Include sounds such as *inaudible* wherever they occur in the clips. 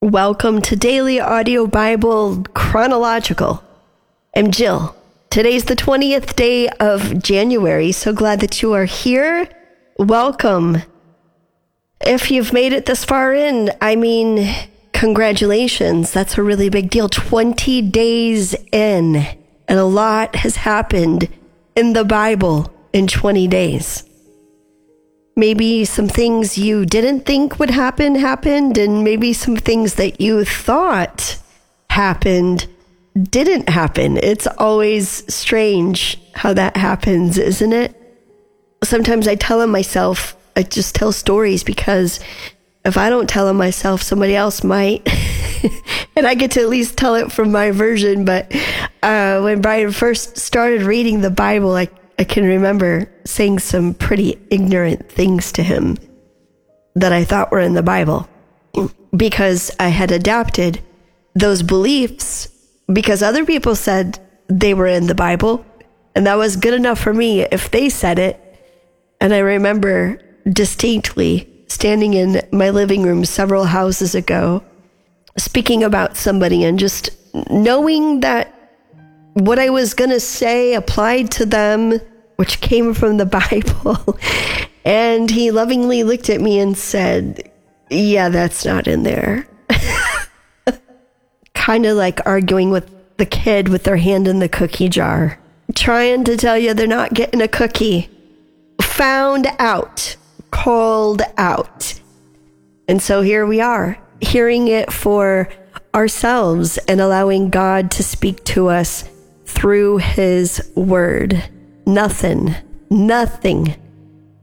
Welcome to Daily Audio Bible Chronological. I'm Jill. Today's the 20th day of January. So glad that you are here. Welcome. If you've made it this far in, I mean, congratulations. That's a really big deal. 20 days in, and a lot has happened in the Bible in 20 days maybe some things you didn't think would happen happened, and maybe some things that you thought happened didn't happen. It's always strange how that happens, isn't it? Sometimes I tell them myself, I just tell stories because if I don't tell them myself, somebody else might. *laughs* and I get to at least tell it from my version. But uh, when Brian first started reading the Bible, I I can remember saying some pretty ignorant things to him that I thought were in the Bible because I had adapted those beliefs because other people said they were in the Bible and that was good enough for me if they said it. And I remember distinctly standing in my living room several houses ago speaking about somebody and just knowing that what I was going to say applied to them, which came from the *laughs* Bible. and he lovingly looked at me and said, Yeah, that's not in there. *laughs* kind of like arguing with the kid with their hand in the cookie jar, trying to tell you they're not getting a cookie. Found out, called out. And so here we are, hearing it for ourselves and allowing God to speak to us through his word. Nothing, nothing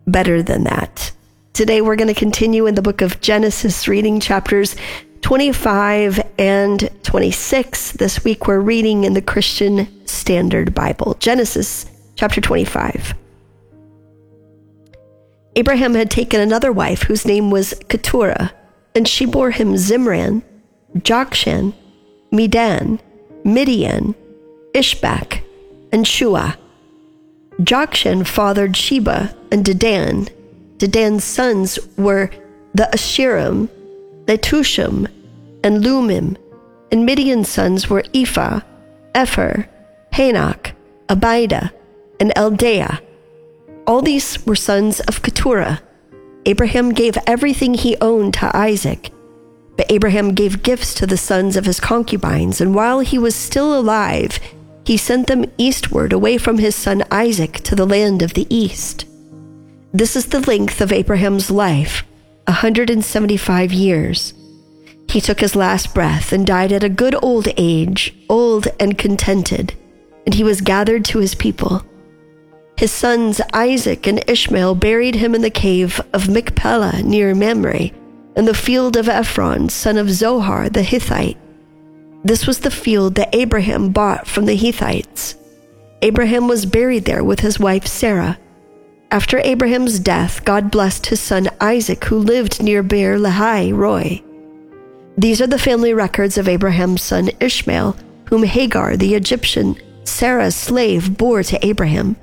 better than that. Today we're going to continue in the book of Genesis, reading chapters 25 and 26. This week we're reading in the Christian Standard Bible. Genesis chapter 25. Abraham had taken another wife whose name was Keturah, and she bore him Zimran, Jokshan, Medan, Midian, Ishbak, and Shua. Jokshan fathered Sheba and Dedan. Dedan's sons were the Asshurim, Letushim, and Leummim, and Midian's sons were Ephah, Epher, Hanok, Abida, and Eldaah. All these were sons of Keturah. Abraham gave everything he owned to Isaac. But Abraham gave gifts to the sons of his concubines, and while he was still alive, he sent them eastward away from his son Isaac to the land of the east. This is the length of Abraham's life, a 175 years. He took his last breath and died at a good old age, old and contented, and he was gathered to his people. His sons Isaac and Ishmael buried him in the cave of Machpelah near Mamre, in the field of Ephron, son of Zohar the Hittite. This was the field that Abraham bought from the Hittites. Abraham was buried there with his wife Sarah. After Abraham's death, God blessed his son Isaac, who lived near Beer Lahai Roi. These are the family records of Abraham's son Ishmael, whom Hagar, the Egyptian, Sarah's slave, bore to Abraham.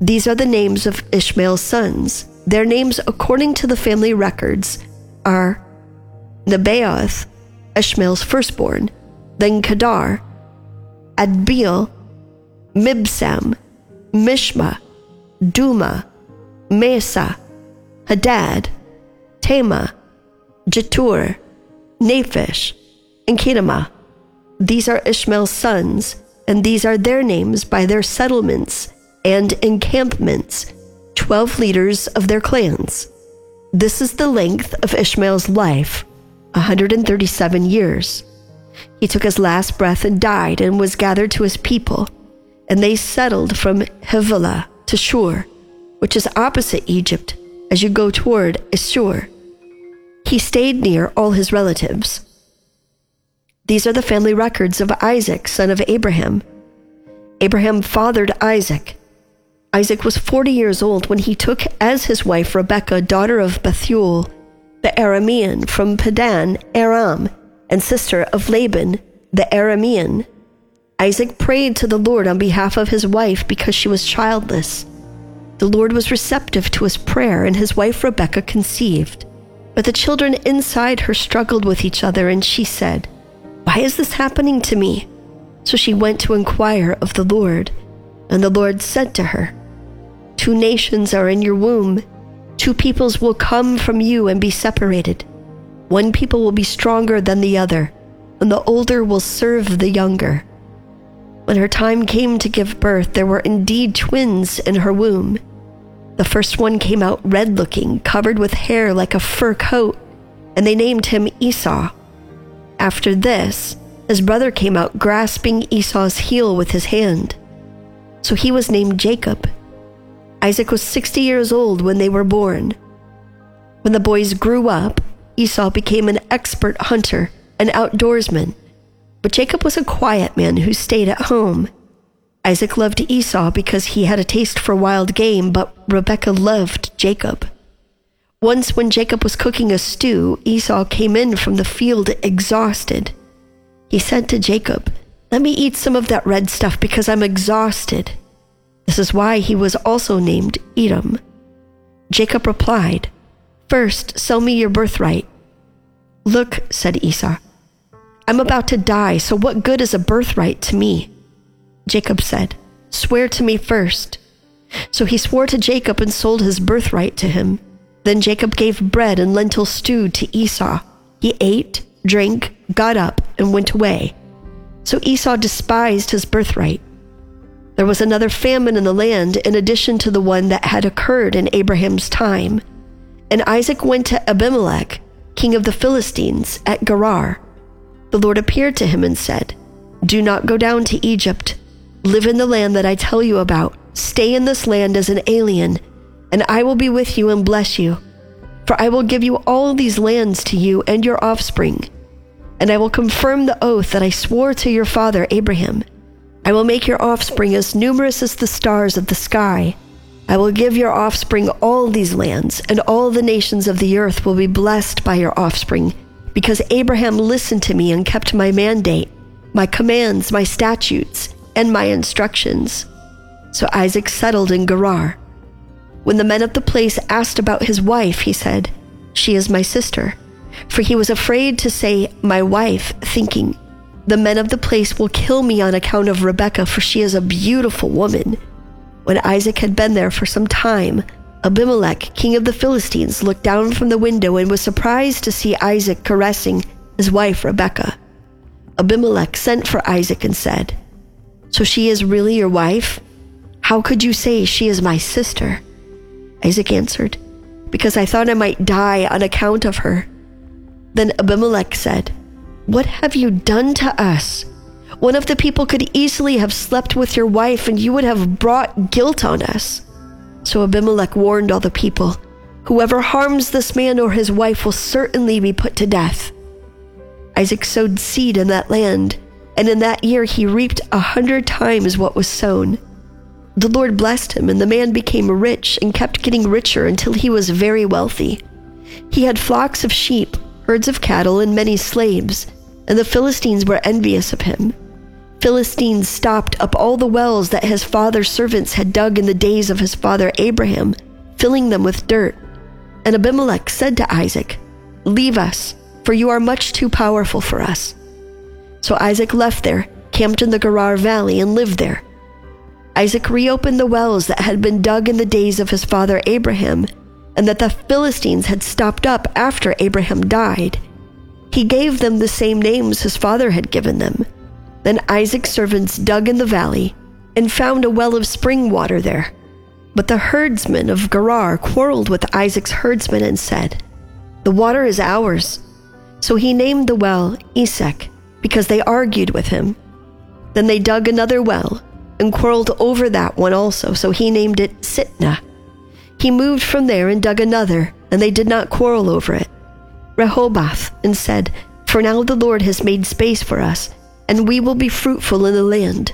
These are the names of Ishmael's sons. Their names, according to the family records, are Nebaioth, Ishmael's firstborn, then Kedar, Adbeel, Mibsam, Mishma, Dumah, Mesa, Hadad, Tema, Jetur, Naphish, and Kedemah. These are Ishmael's sons, and these are their names by their settlements and encampments, twelve leaders of their clans. This is the length of Ishmael's life, 137 years. He took his last breath and died and was gathered to his people. And they settled from Havilah to Shur, which is opposite Egypt as you go toward Assur. He stayed near all his relatives. These are the family records of Isaac, son of Abraham. Abraham fathered Isaac. Isaac was 40 years old when he took as his wife Rebekah, daughter of Bethuel, the Aramean from Paddan Aram, and sister of Laban the Aramean. Isaac prayed to the Lord on behalf of his wife because she was childless. The Lord was receptive to his prayer, and his wife Rebekah conceived. But the children inside her struggled with each other, and she said, Why is this happening to me? So she went to inquire of the Lord. And the Lord said to her, Two nations are in your womb, two peoples will come from you and be separated. One people will be stronger than the other, and the older will serve the younger. When her time came to give birth, there were indeed twins in her womb. The first one came out red looking, covered with hair like a fur coat, and they named him Esau. After this, his brother came out grasping Esau's heel with his hand. So he was named Jacob. Isaac was 60 years old when they were born. When the boys grew up, Esau became an expert hunter, an outdoorsman. But Jacob was a quiet man who stayed at home. Isaac loved Esau because he had a taste for wild game, but Rebekah loved Jacob. Once, when Jacob was cooking a stew, Esau came in from the field exhausted. He said to Jacob, Let me eat some of that red stuff because I'm exhausted. This is why he was also named Edom. Jacob replied, First, sell me your birthright. Look, said Esau, I'm about to die, so what good is a birthright to me? Jacob said, Swear to me first. So he swore to Jacob and sold his birthright to him. Then Jacob gave bread and lentil stew to Esau. He ate, drank, got up, and went away. So Esau despised his birthright. There was another famine in the land in addition to the one that had occurred in Abraham's time. And Isaac went to Abimelech, king of the Philistines, at Gerar. The Lord appeared to him and said, Do not go down to Egypt. Live in the land that I tell you about. Stay in this land as an alien, and I will be with you and bless you. For I will give you all these lands to you and your offspring. And I will confirm the oath that I swore to your father Abraham. I will make your offspring as numerous as the stars of the sky. I will give your offspring all these lands, and all the nations of the earth will be blessed by your offspring because Abraham listened to me and kept my mandate, my commands, my statutes, and my instructions. So Isaac settled in Gerar. When the men of the place asked about his wife, he said, She is my sister. For he was afraid to say, My wife, thinking, The men of the place will kill me on account of Rebekah, for she is a beautiful woman. When Isaac had been there for some time, Abimelech, king of the Philistines, looked down from the window and was surprised to see Isaac caressing his wife Rebekah. Abimelech sent for Isaac and said, So she is really your wife? How could you say she is my sister? Isaac answered, Because I thought I might die on account of her. Then Abimelech said, What have you done to us? One of the people could easily have slept with your wife, and you would have brought guilt on us. So Abimelech warned all the people Whoever harms this man or his wife will certainly be put to death. Isaac sowed seed in that land, and in that year he reaped a hundred times what was sown. The Lord blessed him, and the man became rich and kept getting richer until he was very wealthy. He had flocks of sheep, herds of cattle, and many slaves, and the Philistines were envious of him. Philistines stopped up all the wells that his father's servants had dug in the days of his father Abraham, filling them with dirt. And Abimelech said to Isaac, Leave us, for you are much too powerful for us. So Isaac left there, camped in the Gerar Valley, and lived there. Isaac reopened the wells that had been dug in the days of his father Abraham, and that the Philistines had stopped up after Abraham died. He gave them the same names his father had given them then Isaac's servants dug in the valley and found a well of spring water there. But the herdsmen of Gerar quarreled with Isaac's herdsmen and said, The water is ours. So he named the well Esek, because they argued with him. Then they dug another well and quarreled over that one also, so he named it Sitnah. He moved from there and dug another, and they did not quarrel over it. Rehoboth and said, For now the Lord has made space for us and we will be fruitful in the land.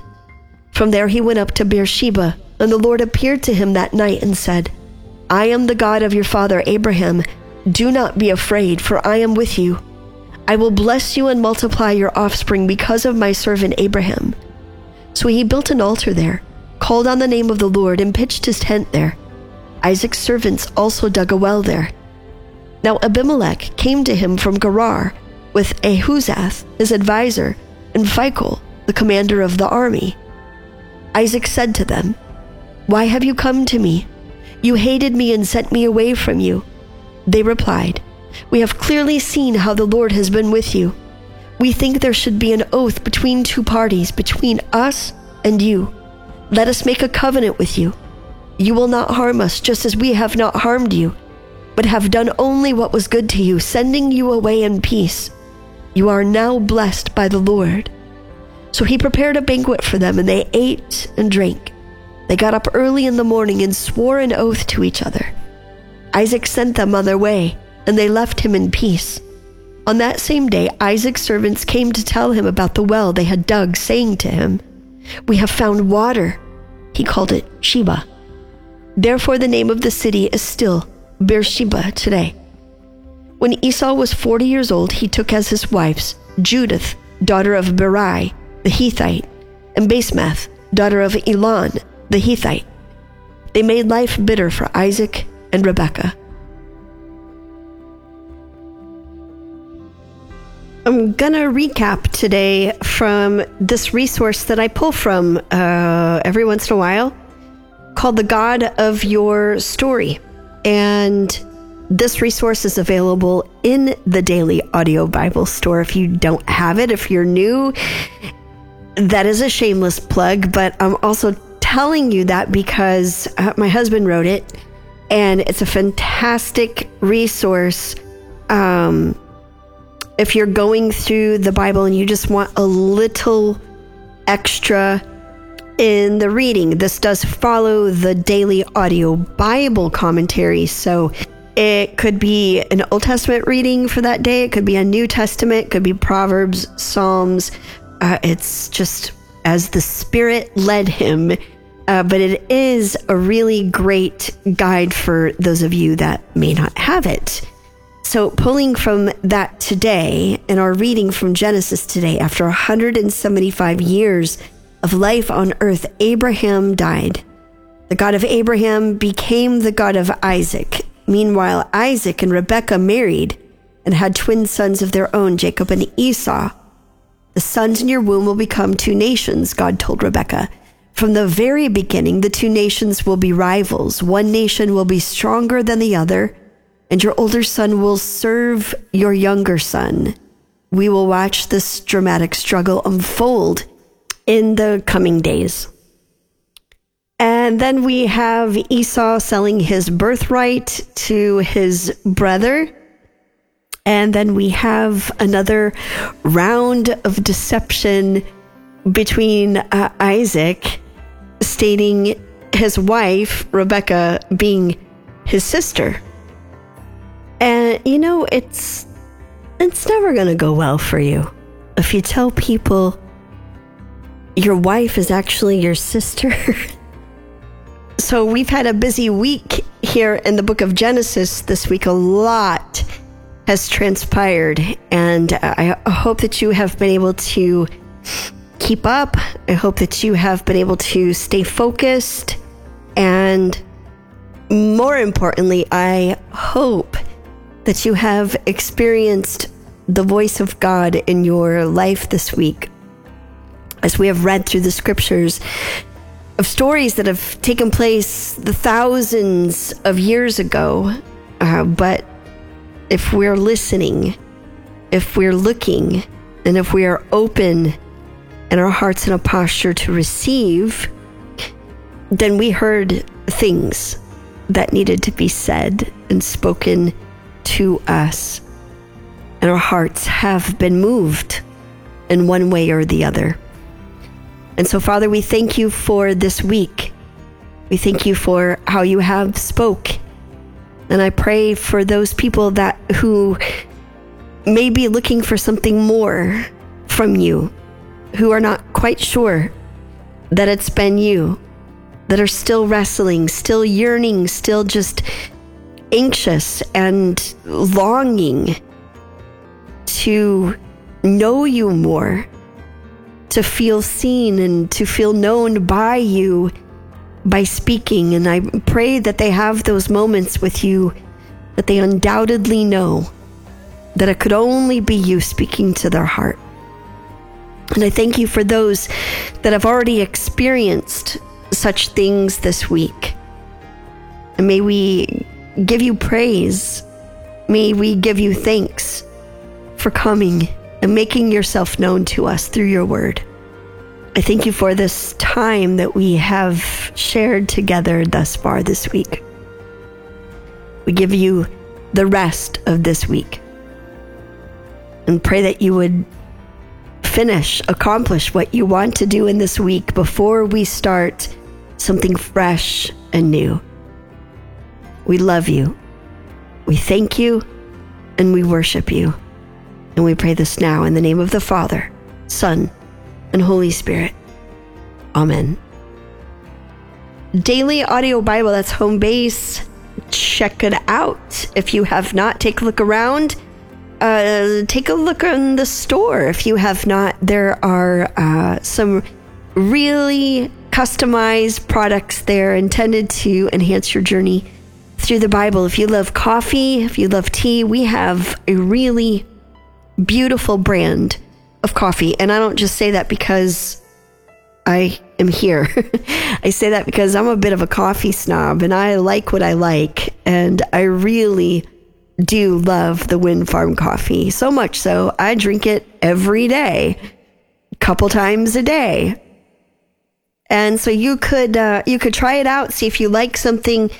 From there he went up to Beersheba, and the Lord appeared to him that night and said, I am the God of your father Abraham. Do not be afraid, for I am with you. I will bless you and multiply your offspring because of my servant Abraham. So he built an altar there, called on the name of the Lord, and pitched his tent there. Isaac's servants also dug a well there. Now Abimelech came to him from Gerar with Ahuzath, his adviser, and Phicol, the commander of the army. Isaac said to them, Why have you come to me? You hated me and sent me away from you. They replied, We have clearly seen how the Lord has been with you. We think there should be an oath between two parties, between us and you. Let us make a covenant with you. You will not harm us, just as we have not harmed you, but have done only what was good to you, sending you away in peace. You are now blessed by the Lord. So he prepared a banquet for them, and they ate and drank. They got up early in the morning and swore an oath to each other. Isaac sent them on their way, and they left him in peace. On that same day, Isaac's servants came to tell him about the well they had dug, saying to him, We have found water. He called it Sheba. Therefore, the name of the city is still Beersheba today. When Esau was 40 years old, he took as his wives Judith, daughter of Beeri, the Hittite, and Basemath, daughter of Elon, the Hittite. They made life bitter for Isaac and Rebekah. I'm going to recap today from this resource that I pull from uh, every once in a while called The God of Your Story. And this resource is available in the Daily Audio Bible Store if you don't have it. If you're new, that is a shameless plug, but I'm also telling you that because uh, my husband wrote it and it's a fantastic resource. Um, if you're going through the Bible and you just want a little extra in the reading, this does follow the daily audio Bible commentary. So it could be an Old Testament reading for that day, it could be a New Testament, it could be Proverbs, Psalms. Uh, it's just as the Spirit led him. Uh, but it is a really great guide for those of you that may not have it. So, pulling from that today and our reading from Genesis today, after 175 years of life on earth, Abraham died. The God of Abraham became the God of Isaac. Meanwhile, Isaac and Rebekah married and had twin sons of their own, Jacob and Esau. The sons in your womb will become two nations, God told Rebekah. From the very beginning, the two nations will be rivals. One nation will be stronger than the other and your older son will serve your younger son. We will watch this dramatic struggle unfold in the coming days. And then we have Esau selling his birthright to his brother. And then we have another round of deception between uh, Isaac, stating his wife, Rebekah, being his sister. And you know, it's it's never going to go well for you if you tell people your wife is actually your sister. *laughs* so we've had a busy week here in the book of Genesis this week. A lot has transpired, and I hope that you have been able to keep up. I hope that you have been able to stay focused. And more importantly, I hope that you have experienced the voice of God in your life this week. As we have read through the scriptures of stories that have taken place the thousands of years ago, uh, but if we're listening, if we're looking, and if we are open and our hearts in a posture to receive, then we heard things that needed to be said and spoken to us, and our hearts have been moved in one way or the other. And so, Father, we thank you for this week. We thank you for how you have spoke. And I pray for those people that who may be looking for something more from you, who are not quite sure that it's been you, that are still wrestling, still yearning, still just anxious and longing to know you more, to feel seen and to feel known by you by speaking. And I pray that they have those moments with you that they undoubtedly know that it could only be you speaking to their heart. And I thank you for those that have already experienced such things this week. And may we give you praise. May we give you thanks for coming and making yourself known to us through your word. I thank you for this time that we have shared together thus far this week. We give you the rest of this week and pray that you would finish, accomplish what you want to do in this week before we start something fresh and new. We love you. We thank you and we worship you. And we pray this now in the name of the Father, Son, and Holy Spirit. Amen. Daily Audio Bible, that's home base. Check it out. If you have not, take a look around uh, take a look in the store if you have not. There are uh, some really customized products there intended to enhance your journey through the Bible. If you love coffee, if you love tea, we have a really beautiful brand of coffee. And I don't just say that because I am here. *laughs* I say that because I'm a bit of a coffee snob and I like what I like. And I really do love the Wind Farm coffee so much so I drink it every day, a couple times a day. And so you could uh, you could try it out, see if you like something,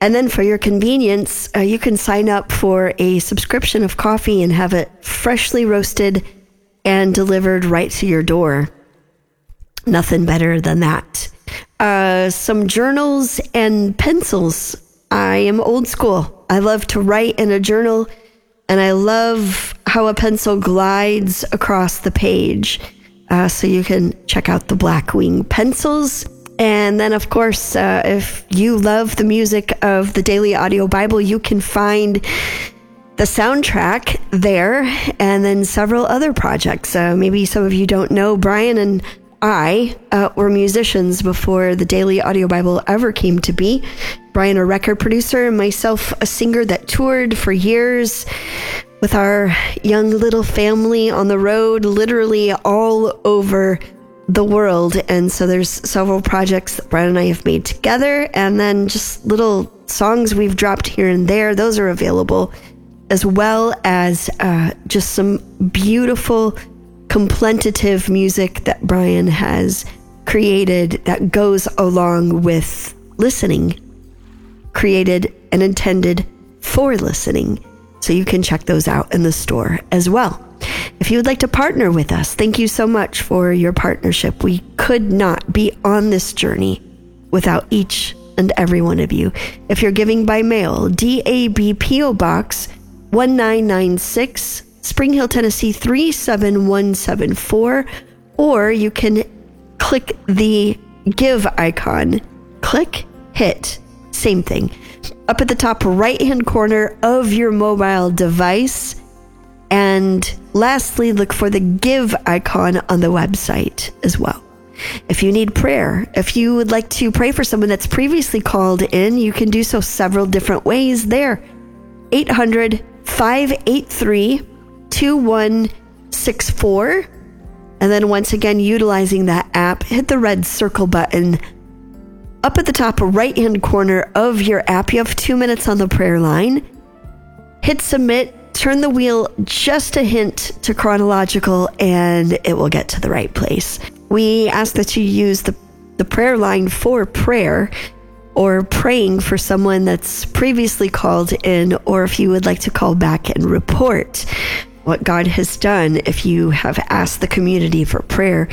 and then for your convenience, uh, you can sign up for a subscription of coffee and have it freshly roasted and delivered right to your door. Nothing better than that. Uh, some journals and pencils. I am old school. I love to write in a journal, and I love how a pencil glides across the page. Uh, so you can check out the Blackwing pencils. And then, of course, uh, if you love the music of the Daily Audio Bible, you can find the soundtrack there and then several other projects. Uh, maybe some of you don't know Brian and I uh, were musicians before the Daily Audio Bible ever came to be. Brian, a record producer, and myself, a singer that toured for years with our young little family on the road, literally all over the world. And so there's several projects that Brian and I have made together, and then just little songs we've dropped here and there. Those are available, as well as uh, just some beautiful contemplative music that Brian has created that goes along with listening, created and intended for listening. So you can check those out in the store as well. If you would like to partner with us, thank you so much for your partnership. We could not be on this journey without each and every one of you. If you're giving by mail, DAB PO Box 1996 Spring Hill, Tennessee 37174, or you can click the give icon. Click, hit, same thing. Up at the top right hand corner of your mobile device. And lastly, look for the give icon on the website as well. If you need prayer, if you would like to pray for someone that's previously called in, you can do so several different ways there. 800 583 2164. And then once again, utilizing that app, hit the red circle button up at the top right hand corner of your app. You have two minutes on the prayer line. Hit submit, turn the wheel just a hint to chronological, and it will get to the right place. We ask that you use the, the prayer line for prayer or praying for someone that's previously called in, or if you would like to call back and report what God has done, if you have asked the community for prayer,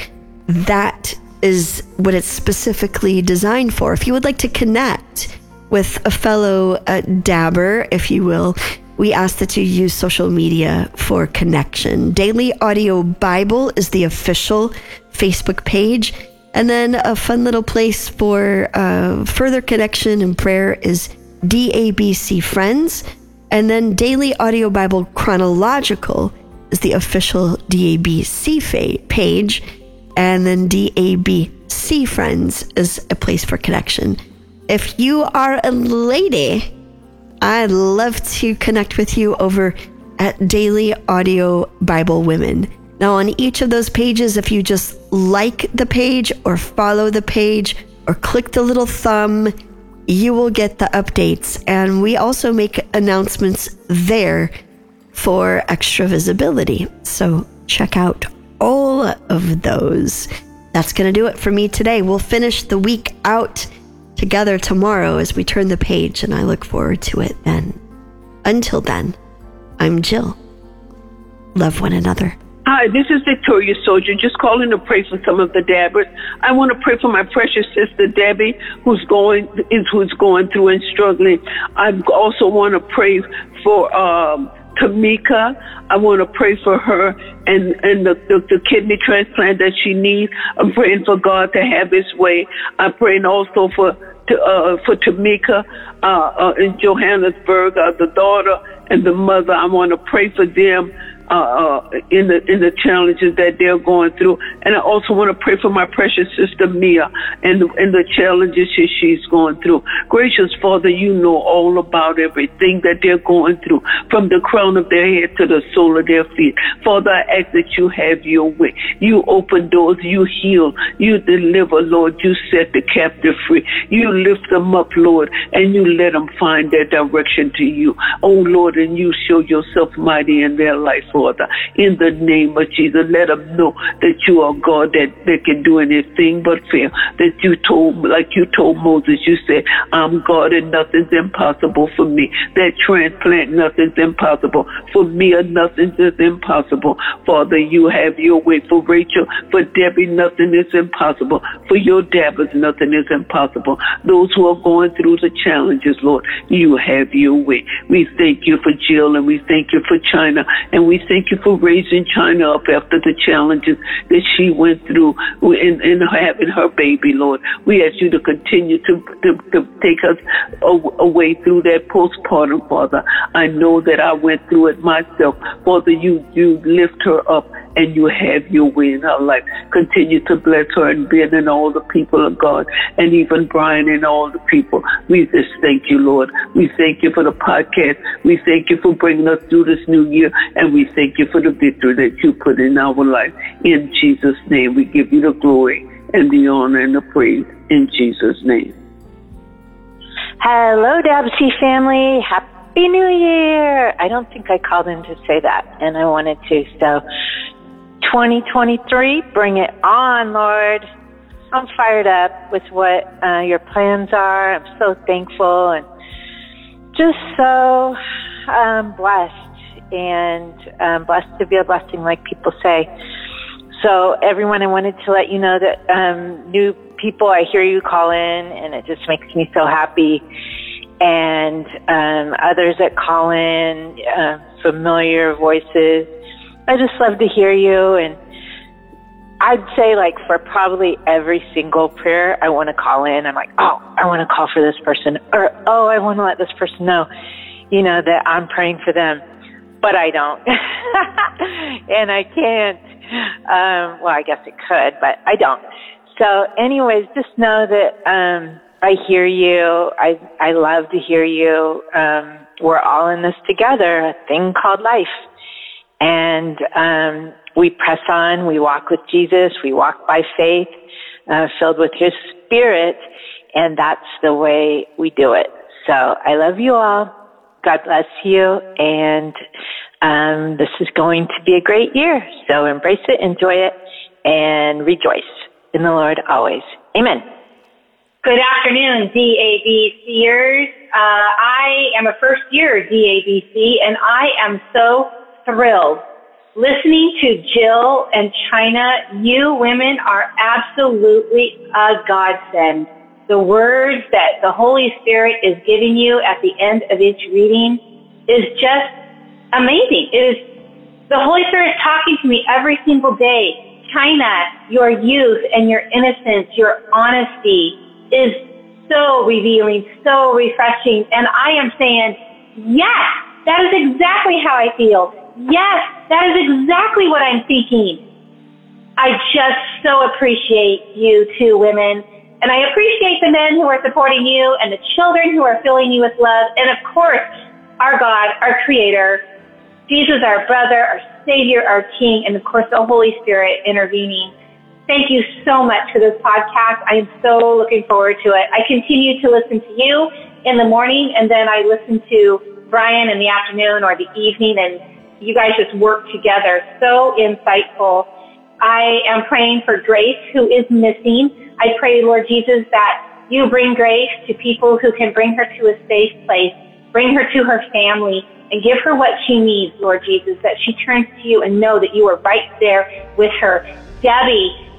that is what it's specifically designed for. If you would like to connect with a fellow uh, dabber, if you will, we ask that you use social media for connection. Daily Audio Bible is the official Facebook page. And then a fun little place for uh, further connection and prayer is DABC Friends. And then Daily Audio Bible Chronological is the official DABC fa- page. And then DABC Friends is a place for connection. If you are a lady I'd love to connect with you over at Daily Audio Bible Women. Now, on each of those pages, if you just like the page or follow the page or click the little thumb, you will get the updates. And we also make announcements there for extra visibility. So check out all of those. That's going to do it for me today. We'll finish the week out together tomorrow as we turn the page, and I look forward to it then. Until then, I'm Jill. Love one another. Hi, this is Victoria Soldier. Just calling to pray for some of the dabbers. I want to pray for my precious sister Debbie, who's going is who's going through and struggling. I also want to pray for um, Tamika. I want to pray for her and, and the, the, the, kidney transplant that she needs. I'm praying for God to have his way. I'm praying also for to, uh, for Tamika uh, uh, in Johannesburg, uh, the daughter and the mother. I want to pray for them uh, uh, in the in the challenges that they're going through. And I also want to pray for my precious sister Mia and the, and the challenges that she's going through. Gracious Father, you know all about everything that they're going through, from the crown of their head to the sole of their feet. Father, I ask that you have your way. You open doors, you heal, you deliver, Lord. You set the captive free. You lift them up, Lord, and you let them find their direction to you. Oh Lord, and you show yourself mighty in their life, Lord. Father, in the name of Jesus. Let them know that you are God that, that can do anything but fail. That you told, like you told Moses, you said, I'm God and nothing's impossible for me. That transplant, nothing's impossible. For me, nothing is impossible. Father, you have your way. For Rachel, for Debbie, nothing is impossible. For your dabbers, nothing is impossible. Those who are going through the challenges, Lord, you have your way. We thank you for Jill and we thank you for China and we thank you for raising China up after the challenges that she went through in, in having her baby, Lord. We ask you to continue to, to, to take us away through that postpartum, Father. I know that I went through it myself. Father, you, you lift her up and you have your way in her life. Continue to bless her and Ben and all the people of God and even Brian and all the people. We just thank you, Lord. We thank you for the podcast. We thank you for bringing us through this new year and we thank you for the victory that you put in our life. In Jesus' name, we give you the glory and the honor and the praise in Jesus' name. Hello, Dabsy family. Happy New Year! I don't think I called in to say that, and I wanted to. So 2023, bring it on, Lord. I'm fired up with what uh, your plans are. I'm so thankful and just so um, blessed and um, blessed to be a blessing, like people say. So, everyone, I wanted to let you know that um, new people, I hear you call in, and it just makes me so happy. And um, others that call in, uh, familiar voices I just love to hear you. And I'd say, like, for probably every single prayer, I want to call in. I'm like, oh, I want to call for this person, or oh, I want to let this person know, you know, that I'm praying for them. But I don't. *laughs* and I can't. Um, well, I guess it could, but I don't. So, anyways, just know that um, I hear you. I I love to hear you. Um, we're all in this together, a thing called life. And um, we press on. We walk with Jesus. We walk by faith, uh, filled with His Spirit, and that's the way we do it. So I love you all. God bless you, and um, this is going to be a great year. So embrace it, enjoy it, and rejoice in the Lord always. Amen. Good afternoon, DABCers. Uh, I am a first year DABC, and I am so thrilled. Listening to Jill and China, you women are absolutely a godsend. The words that the Holy Spirit is giving you at the end of each reading is just amazing. It is the Holy Spirit is talking to me every single day. China, your youth and your innocence, your honesty is so revealing, so refreshing. And I am saying, yes, that is exactly how I feel. Yes, that is exactly what I'm thinking. I just so appreciate you two women And I appreciate the men who are supporting you and the children who are filling you with love. And of course, our God, our creator, Jesus, our brother, our savior, our king, and of course the Holy Spirit intervening. Thank you so much for this podcast. I am so looking forward to it. I continue to listen to you in the morning and then I listen to Brian in the afternoon or the evening and you guys just work together. So insightful. I am praying for Grace who is missing. I pray, Lord Jesus, that you bring Grace to people who can bring her to a safe place, bring her to her family, and give her what she needs, Lord Jesus, that she turns to you and know that you are right there with her. Debbie,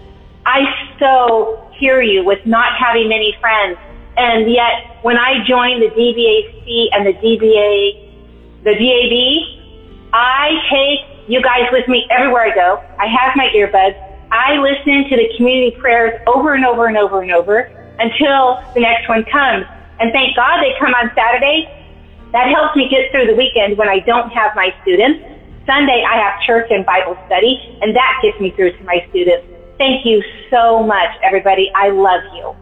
I so hear you with not having many friends. And yet, when I joined the DBAC and the DBA, the DAB, I take you guys with me everywhere I go. I have my earbuds. I listen to the community prayers over and over and over and over until the next one comes. And thank God they come on Saturday. That helps me get through the weekend when I don't have my students. Sunday I have church and Bible study, and that gets me through to my students. Thank you so much, everybody. I love you.